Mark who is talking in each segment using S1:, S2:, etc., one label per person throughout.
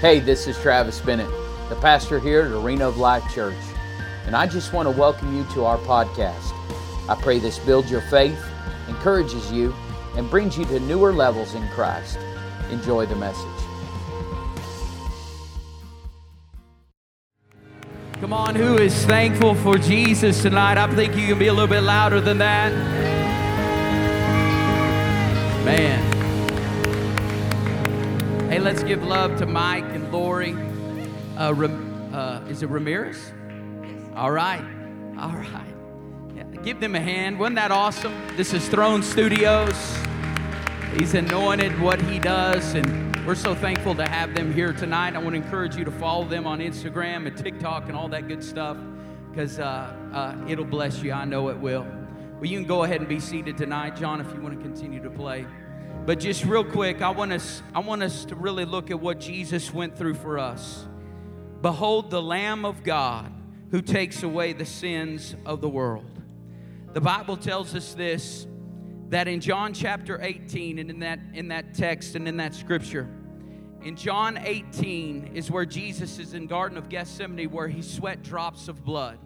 S1: Hey, this is Travis Bennett, the pastor here at Arena of Life Church, and I just want to welcome you to our podcast. I pray this builds your faith, encourages you, and brings you to newer levels in Christ. Enjoy the message.
S2: Come on, who is thankful for Jesus tonight? I think you can be a little bit louder than that. Man. Hey, let's give love to Mike and Lori. Uh, uh, is it Ramirez? All right. All right. Yeah, give them a hand. Wasn't that awesome? This is Throne Studios. He's anointed what he does, and we're so thankful to have them here tonight. I want to encourage you to follow them on Instagram and TikTok and all that good stuff because uh, uh, it'll bless you. I know it will. Well, you can go ahead and be seated tonight, John, if you want to continue to play. But just real quick, I want us, I want us to really look at what Jesus went through for us. Behold, the Lamb of God who takes away the sins of the world. The Bible tells us this that in John chapter 18 and in that in that text and in that scripture in John 18 is where Jesus is in Garden of Gethsemane where he sweat drops of blood.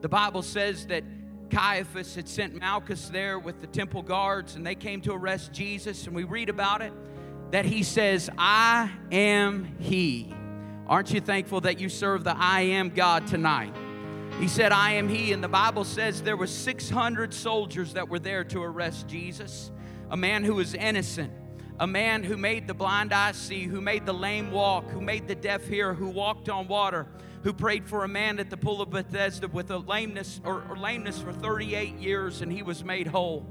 S2: The Bible says that Caiaphas had sent Malchus there with the temple guards and they came to arrest Jesus and we read about it that he says, "I am he." Aren't you thankful that you serve the I am God tonight? He said, I am he. And the Bible says there were 600 soldiers that were there to arrest Jesus, a man who was innocent, a man who made the blind eye see, who made the lame walk, who made the deaf hear, who walked on water, who prayed for a man at the pool of Bethesda with a lameness or, or lameness for 38 years and he was made whole.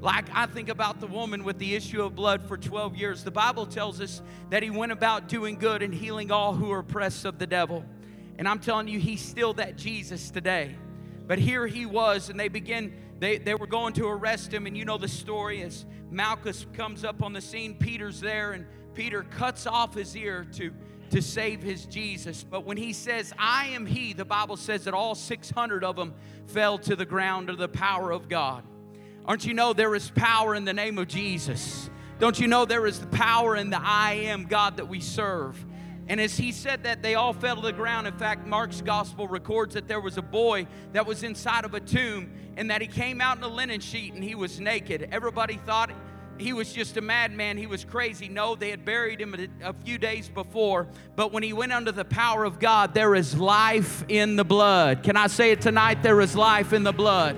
S2: Like I think about the woman with the issue of blood for 12 years. The Bible tells us that he went about doing good and healing all who are oppressed of the devil. And I'm telling you, he's still that Jesus today. But here he was, and they begin, they, they were going to arrest him. And you know the story as Malchus comes up on the scene, Peter's there, and Peter cuts off his ear to, to save his Jesus. But when he says, I am he, the Bible says that all 600 of them fell to the ground under the power of God. Aren't you know there is power in the name of Jesus? Don't you know there is the power in the I am God that we serve? And as he said that, they all fell to the ground. In fact, Mark's gospel records that there was a boy that was inside of a tomb and that he came out in a linen sheet and he was naked. Everybody thought he was just a madman. He was crazy. No, they had buried him a, few days before. But when he went under the power of God, there is life in the blood. Can I say it tonight? There is life in the blood.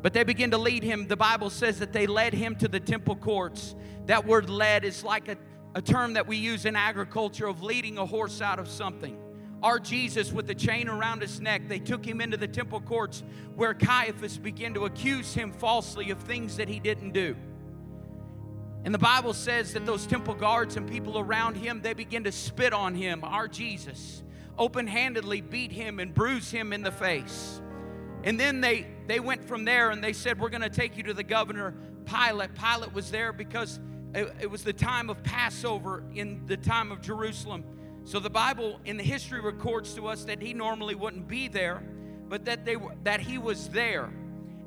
S2: But they begin to lead him. The Bible says that they led him to the temple courts. That word led is like a, a term that we use in agriculture of leading a horse out of something. Our Jesus, with the chain around his neck, they took him into the temple courts where Caiaphas began to accuse him falsely of things that he didn't do. And the Bible says that those temple guards and people around him, they begin to spit on him, our Jesus, open handedly beat him and bruise him in the face. And then they, they went from there and they said, We're going to take you to the governor Pilate. Pilate was there because it, it was the time of Passover in the time of Jerusalem. So the Bible in the history records to us that he normally wouldn't be there, but that they were, that he was there.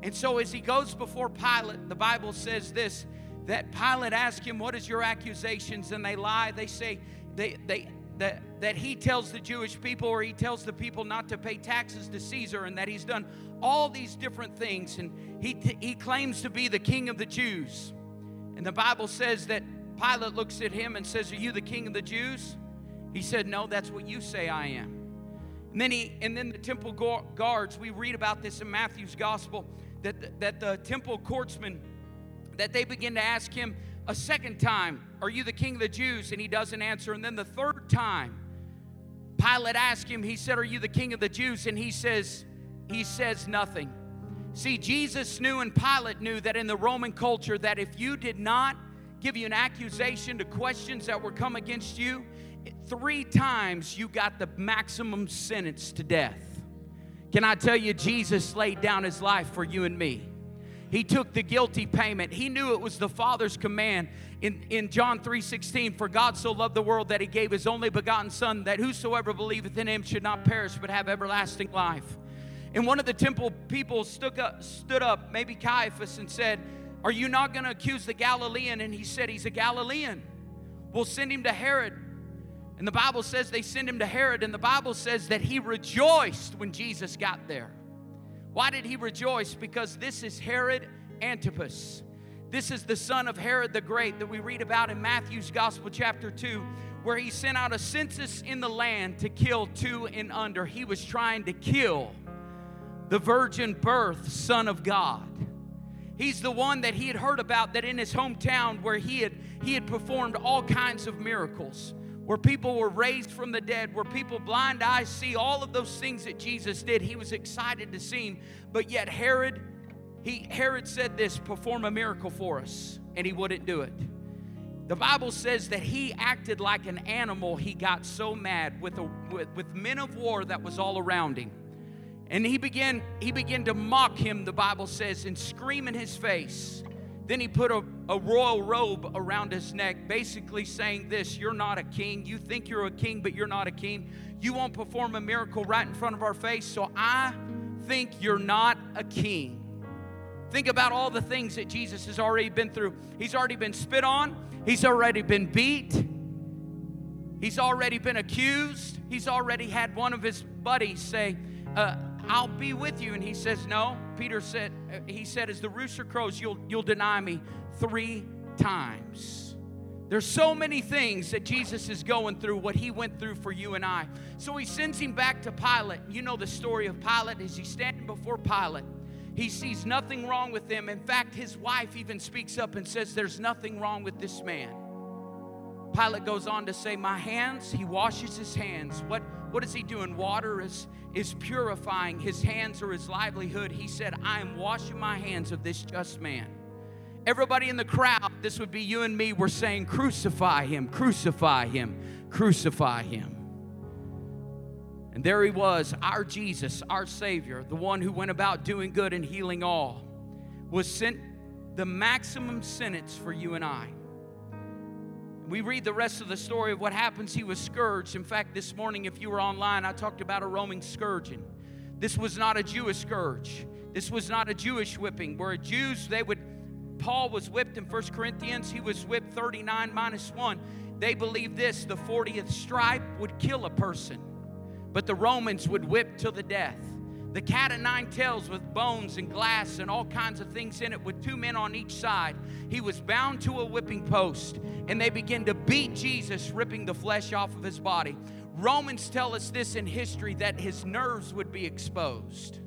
S2: And so as he goes before Pilate, the Bible says this that Pilate asked him, What is your accusations? And they lie. They say they they that, that he tells the Jewish people or he tells the people not to pay taxes to Caesar and that he's done all these different things. And he, he claims to be the king of the Jews. And the Bible says that Pilate looks at him and says, Are you the king of the Jews? He said, No, that's what you say I am. And then, he, and then the temple guards, we read about this in Matthew's gospel, that, that the temple courtsmen, that they begin to ask him, a second time, Are you the king of the Jews? And he doesn't answer. And then the third time, Pilate asked him, He said, Are you the king of the Jews? And he says, He says nothing. See, Jesus knew and Pilate knew that in the Roman culture, that if you did not give you an accusation to questions that were come against you, three times you got the maximum sentence to death. Can I tell you, Jesus laid down his life for you and me? He took the guilty payment. He knew it was the Father's command in, in John 3:16, for God so loved the world that he gave his only begotten Son, that whosoever believeth in him should not perish but have everlasting life. And one of the temple people stood up, stood up, maybe Caiaphas, and said, Are you not going to accuse the Galilean? And he said, He's a Galilean. We'll send him to Herod. And the Bible says they send him to Herod, and the Bible says that he rejoiced when Jesus got there. Why did he rejoice? Because this is Herod Antipas. This is the son of Herod the Great that we read about in Matthew's Gospel, chapter 2, where he sent out a census in the land to kill two and under. He was trying to kill the virgin birth Son of God. He's the one that he had heard about that in his hometown where he had he had performed all kinds of miracles, where people were raised from the dead, where people blind eyes see all of those things that Jesus did. He was excited to see him, but yet Herod he Herod said this, perform a miracle for us, and he wouldn't do it. The Bible says that he acted like an animal. He got so mad with, a, with, with men of war that was all around him. And he began, he began to mock him, the Bible says, and scream in his face. Then he put a, a royal robe around his neck, basically saying this You're not a king. You think you're a king, but you're not a king. You won't perform a miracle right in front of our face, so I think you're not a king. Think about all the things that Jesus has already been through. He's already been spit on, he's already been beat, he's already been accused, he's already had one of his buddies say, uh, I'll be with you. And he says, No. Peter said, uh, He said, As the rooster crows, you'll, you'll deny me three times. There's so many things that Jesus is going through, what he went through for you and I. So he sends him back to Pilate. You know the story of Pilate as he's standing before Pilate. He sees nothing wrong with him. In fact, his wife even speaks up and says, There's nothing wrong with this man. Pilate goes on to say, My hands, he washes his hands. What, what is he doing? Water is, is purifying. His hands are his livelihood. He said, I am washing my hands of this just man. Everybody in the crowd, this would be you and me, were saying, Crucify him, crucify him, crucify him. And there he was, our Jesus, our Savior, the one who went about doing good and healing all, was sent the maximum sentence for you and I. We read the rest of the story of what happens. He was scourged. In fact, this morning, if you were online, I talked about a Roman scourging. This was not a Jewish scourge. This was not a Jewish whipping, where Jews, they would, Paul was whipped in First Corinthians, he was whipped 39 minus 1. They believed this the 40th stripe would kill a person, but the Romans would whip to the death the cat of nine tails with bones and glass and all kinds of things in it with two men on each side. He was bound to a whipping post, and they began to beat Jesus, ripping the flesh off of his body. Romans tell us this in history that his nerves would be exposed.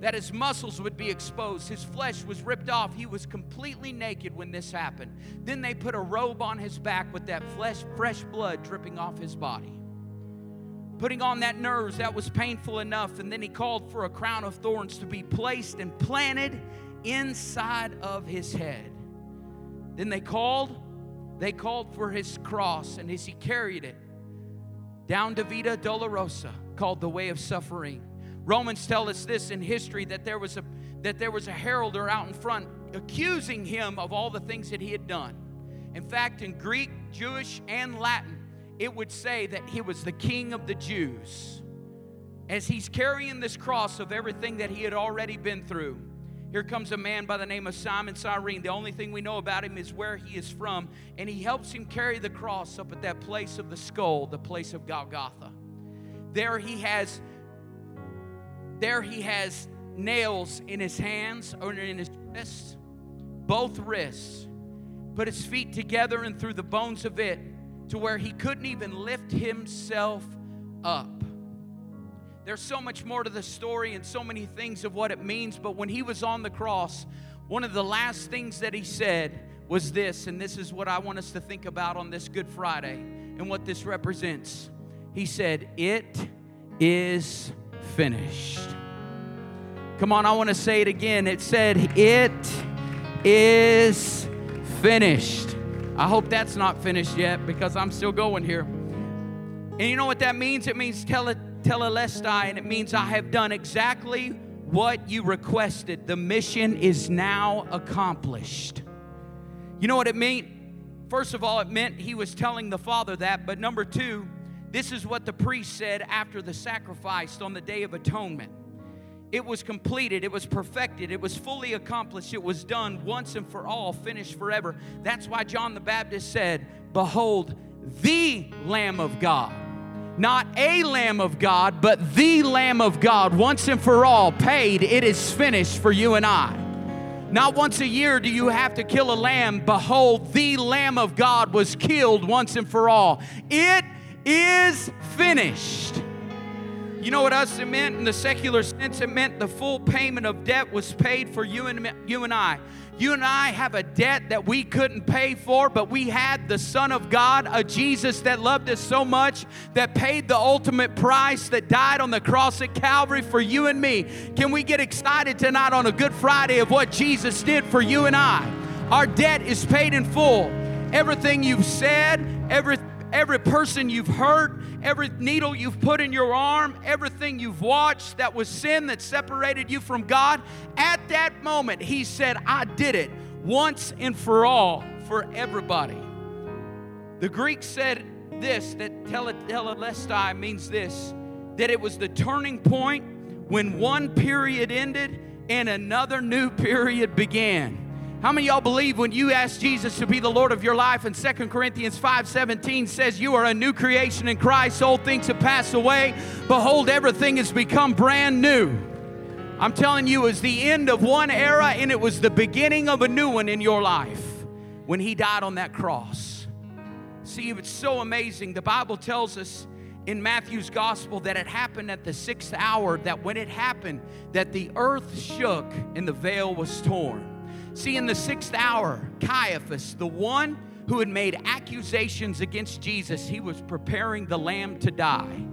S2: That his muscles would be exposed. His flesh was ripped off. He was completely naked when this happened. Then they put a robe on his back with that flesh, fresh blood dripping off his body putting on that nerves that was painful enough. And then he called for a crown of thorns to be placed and planted inside of his head. Then they called, they called for his cross, and as he carried it down to Via Dolorosa, called the way of suffering. Romans tell us this in history that there was a that there was a heralder out in front accusing him of all the things that he had done. In fact, in Greek, Jewish, and Latin, it would say that he was the king of the Jews. As he's carrying this cross of everything that he had already been through, here comes a man by the name of Simon Cyrene. The only thing we know about him is where he is from, and he helps him carry the cross up at that place of the skull, the place of Golgotha. There he has there he has nails in his hands or in his wrists, both wrists. Put his feet together and through the bones of it to where he couldn't even lift himself up. There's so much more to the story and so many things of what it means, but when he was on the cross, one of the last things that he said was this, and this is what I want us to think about on this Good Friday and what this represents. He said, It is finished. Come on, I want to say it again. It said, It is finished. I hope that's not finished yet because I'm still going here. And you know what that means? It means tele, tetelestai, and it means I have done exactly what you requested. The mission is now accomplished. You know what it meant? First of all, it meant he was telling the Father that, but number two, this is what the priest said after the sacrifice on the Day of Atonement. It was completed, it was perfected, it was fully accomplished, it was done once and for all, finished forever. That's why John the Baptist said, Behold, the Lamb of God. Not a Lamb of God, but the Lamb of God, once and for all, paid. It is finished for you and I. Not once a year do you have to kill a lamb. Behold, the Lamb of God was killed once and for all. It is finished. You know what else it meant in the secular sense? It meant the full payment of debt was paid for you and, you and I. You and I have a debt that we couldn't pay for, but we had the Son of God, a Jesus that loved us so much, that paid the ultimate price, that died on the cross at Calvary for you and me. Can we get excited tonight on a Good Friday of what Jesus did for you and I? Our debt is paid in full. Everything you've said, every, every person you've hurt, every needle you've put in your arm, everything you've watched that was sin that separated you from God, at that moment, He said, I did it once and for all for everybody. The Greek said this that tetelestai means this that it was the turning point when one period ended and another new period began. How many y'all believe when you ask Jesus to be the Lord of your life and 2 Corinthians 5:17 says you are a new creation in Christ, old things have passed away, behold everything has become brand new. I'm telling you, it was the end of one era and it was the beginning of a new one in your life when he died on that cross. See, it's so amazing. The Bible tells us in Matthew's gospel that it happened at the sixth hour, that when it happened, that the earth shook and the veil was torn. See, in the sixth hour, Caiaphas, the one who had made accusations against Jesus, he was preparing the lamb to die.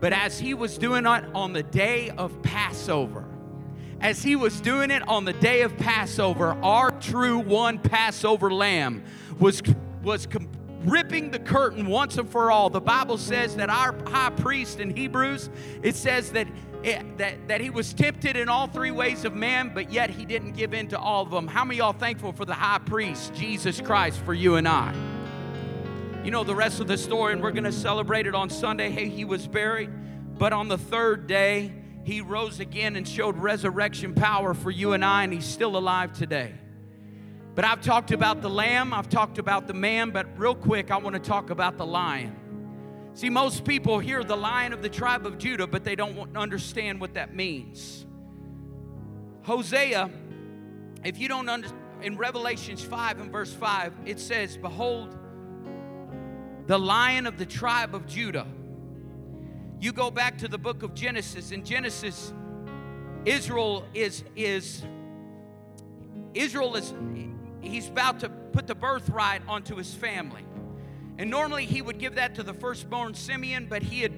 S2: But as he was doing it on the day of Passover, as he was doing it on the day of Passover, our true one Passover lamb was, was ripping the curtain once and for all. The Bible says that our high priest in Hebrews, it says that it, that, that he was tempted in all three ways of man, but yet he didn't give in to all of them. How many y'all thankful for the high priest, Jesus Christ, for you and I? You know the rest of the story, and we're going to celebrate it on Sunday. Hey, he was buried, but on the third day, he rose again and showed resurrection power for you and I, and he's still alive today. But I've talked about the lamb, I've talked about the man, but real quick, I want to talk about the lion. See, most people hear the lion of the tribe of Judah, but they don't understand what that means. Hosea, if you don't understand, in Revelations 5 and verse 5, it says, Behold, the lion of the tribe of Judah. You go back to the book of Genesis. In Genesis, Israel is is Israel is he's about to put the birthright onto his family. And normally he would give that to the firstborn Simeon, but he had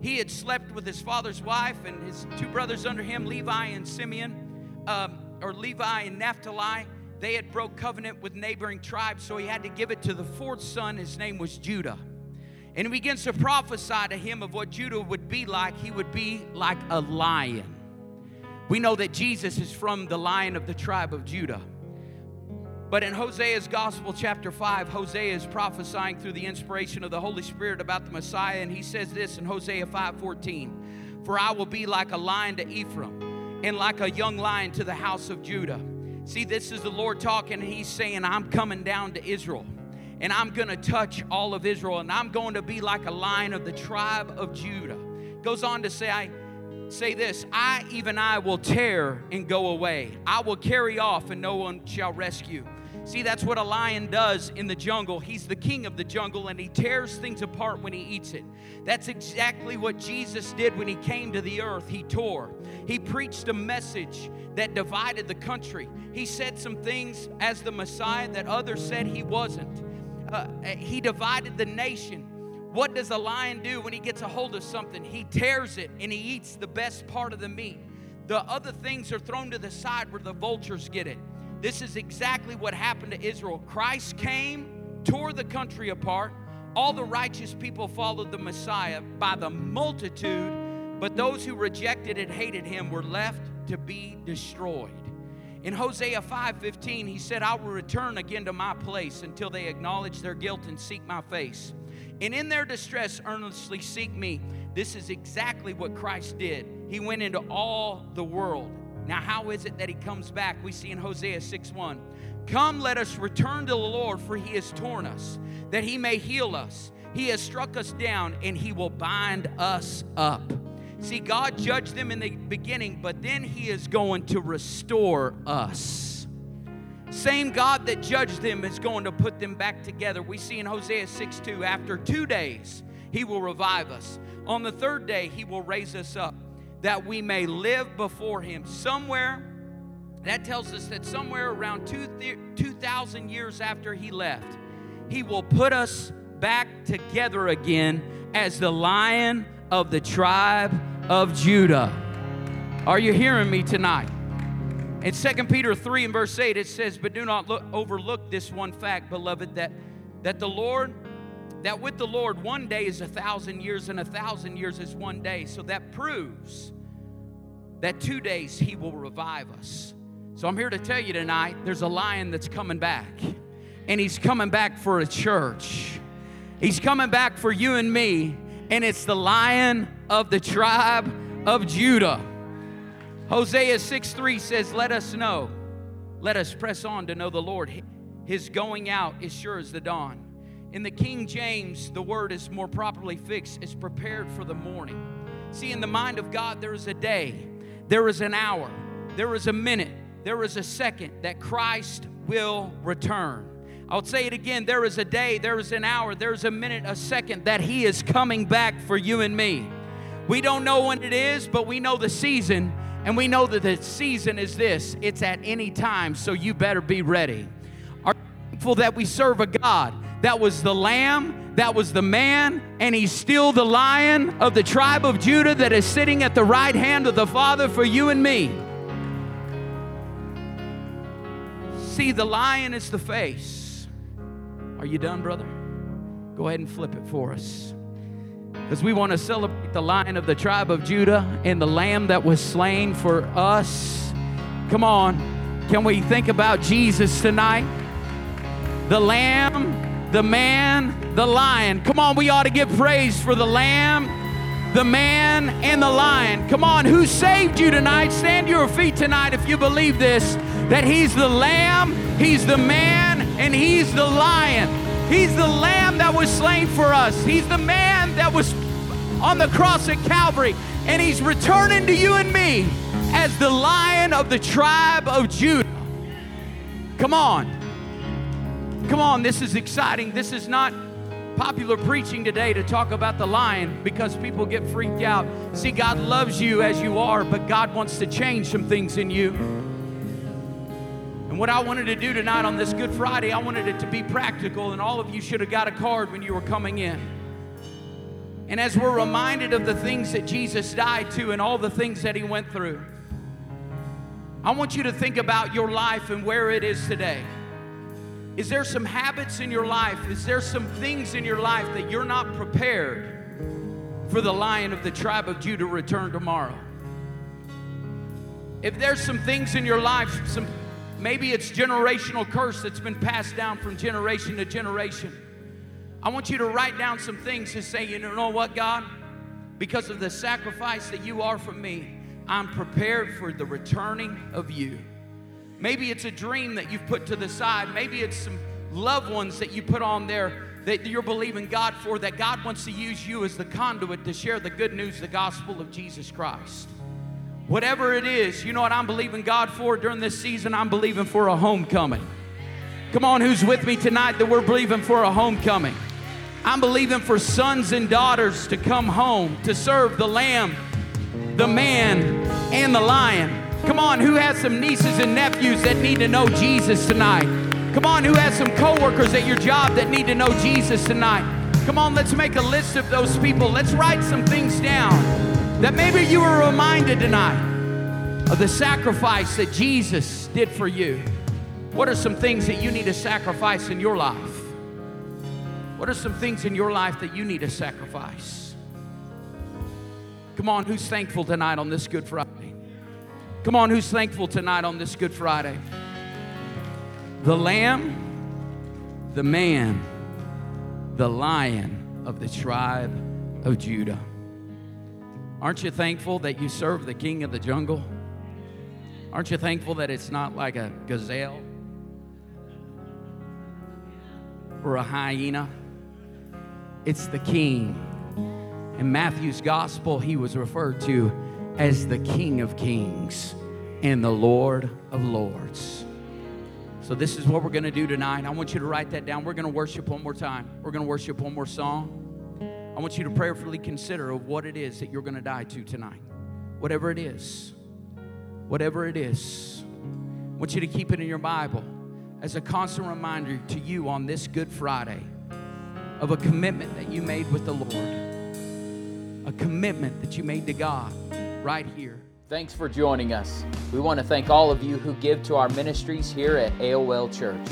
S2: he had slept with his father's wife and his two brothers under him, Levi and Simeon, um, or Levi and Naphtali. They had broke covenant with neighboring tribes, so he had to give it to the fourth son. His name was Judah. And he begins to prophesy to him of what Judah would be like. He would be like a lion. We know that Jesus is from the lion of the tribe of Judah. But in Hosea's Gospel, chapter 5, Hosea is prophesying through the inspiration of the Holy Spirit about the Messiah, and he says this in Hosea 5:14: For I will be like a lion to Ephraim, and like a young lion to the house of Judah. See, this is the Lord talking, and he's saying, I'm coming down to Israel, and I'm gonna touch all of Israel, and I'm going to be like a lion of the tribe of Judah. Goes on to say, I say this I, even I, will tear and go away. I will carry off, and no one shall rescue. See, that's what a lion does in the jungle. He's the king of the jungle and he tears things apart when he eats it. That's exactly what Jesus did when he came to the earth. He tore. He preached a message that divided the country. He said some things as the Messiah that others said he wasn't. Uh, he divided the nation. What does a lion do when he gets a hold of something? He tears it and he eats the best part of the meat. The other things are thrown to the side where the vultures get it. This is exactly what happened to Israel. Christ came, tore the country apart. All the righteous people followed the Messiah by the multitude, but those who rejected and hated him were left to be destroyed. In Hosea 5:15, he said, "I will return again to my place until they acknowledge their guilt and seek my face. And in their distress earnestly seek me. this is exactly what Christ did. He went into all the world. Now, how is it that he comes back? We see in Hosea 6 1. Come, let us return to the Lord, for he has torn us, that he may heal us. He has struck us down, and he will bind us up. See, God judged them in the beginning, but then he is going to restore us. Same God that judged them is going to put them back together. We see in Hosea 6 2, after two days, he will revive us. On the third day, he will raise us up that we may live before him. Somewhere, that tells us that somewhere around 2,000 years after he left, he will put us back together again as the lion of the tribe of Judah. Are you hearing me tonight? In 2 Peter 3 and verse 8, it says, But do not look, overlook this one fact, beloved, that, that the Lord, that with the Lord, one day is a thousand years, and a thousand years is one day. So that proves that two days He will revive us. So I'm here to tell you tonight there's a lion that's coming back, and He's coming back for a church. He's coming back for you and me, and it's the lion of the tribe of Judah. Hosea 6 3 says, Let us know, let us press on to know the Lord. His going out is sure as the dawn. In the King James, the word is more properly fixed, is prepared for the morning. See, in the mind of God, there is a day, there is an hour, there is a minute, there is a second that Christ will return. I'll say it again there is a day, there is an hour, there is a minute, a second that He is coming back for you and me. We don't know when it is, but we know the season and we know that the season is this it's at any time, so you better be ready. Are thankful that we serve a God that was the lamb, that was the man, and he's still the lion of the tribe of Judah that is sitting at the right hand of the Father for you and me. See, the lion is the face. Are you done, brother? Go ahead and flip it for us because we want to celebrate the lion of the tribe of Judah and the lamb that was slain for us. Come on, can we think about Jesus tonight? The lamb, the man, the lion. Come on, we ought to give praise for the lamb, the man, and the lion. Come on, who saved you tonight? Stand to your feet tonight if you believe this that he's the lamb, he's the man, and he's the lion. He's the lamb that was slain for us. He's the man that was on the cross at Calvary. And he's returning to you and me as the lion of the tribe of Judah. Come on. Come on, this is exciting. This is not popular preaching today to talk about the lion because people get freaked out. See, God loves you as you are, but God wants to change some things in you. And what I wanted to do tonight on this Good Friday, I wanted it to be practical, and all of you should have got a card when you were coming in. And as we're reminded of the things that Jesus died to and all the things that he went through, I want you to think about your life and where it is today. Is there some habits in your life? Is there some things in your life that you're not prepared for the lion of the tribe of Judah return tomorrow? If there's some things in your life, some Maybe it's generational curse that's been passed down from generation to generation. I want you to write down some things to say, you know what, God? Because of the sacrifice that you are for me, I'm prepared for the returning of you. Maybe it's a dream that you've put to the side. Maybe it's some loved ones that you put on there that you're believing God for, that God wants to use you as the conduit to share the good news, the gospel of Jesus Christ. Whatever it is, you know what I'm believing God for during this season? I'm believing for a homecoming. Come on, who's with me tonight that we're believing for a homecoming? I'm believing for sons and daughters to come home to serve the lamb, the man, and the lion. Come on, who has some nieces and nephews that need to know Jesus tonight? Come on, who has some coworkers at your job that need to know Jesus tonight? Come on, let's make a list of those people. Let's write some things down. That maybe you were reminded tonight of the sacrifice that Jesus did for you. What are some things that you need to sacrifice in your life? What are some things in your life that you need to sacrifice? Come on, who's thankful tonight on this Good Friday? Come on, who's thankful tonight on this Good Friday? The Lamb, the man, the Lion of the tribe of Judah. Aren't you thankful that you serve the king of the jungle? Aren't you thankful that it's not like a gazelle or a hyena? It's the king. In Matthew's gospel, he was referred to as the King of Kings and the Lord of Lords. So, this is what we're going to do tonight. I want you to write that down. We're going to worship one more time. We're going to worship one more song. I want you to prayerfully consider of what it is that you're going to die to tonight. Whatever it is. Whatever it is. I want you to keep it in your Bible as a constant reminder to you on this Good Friday of a commitment that you made with the Lord, a commitment that you made to God right here.
S1: Thanks for joining us. We want to thank all of you who give to our ministries here at AOL Church.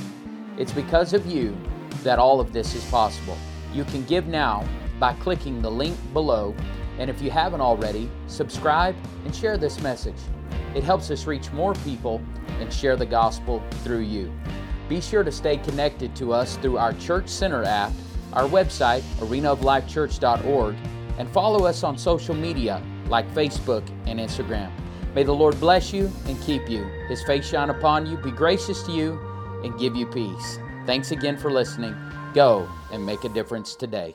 S1: It's because of you that all of this is possible. You can give now by clicking the link below, and if you haven't already, subscribe and share this message. It helps us reach more people and share the gospel through you. Be sure to stay connected to us through our Church Center app, our website, arenaoflifechurch.org, and follow us on social media like Facebook and Instagram. May the Lord bless you and keep you. His face shine upon you, be gracious to you, and give you peace. Thanks again for listening. Go and make a difference today.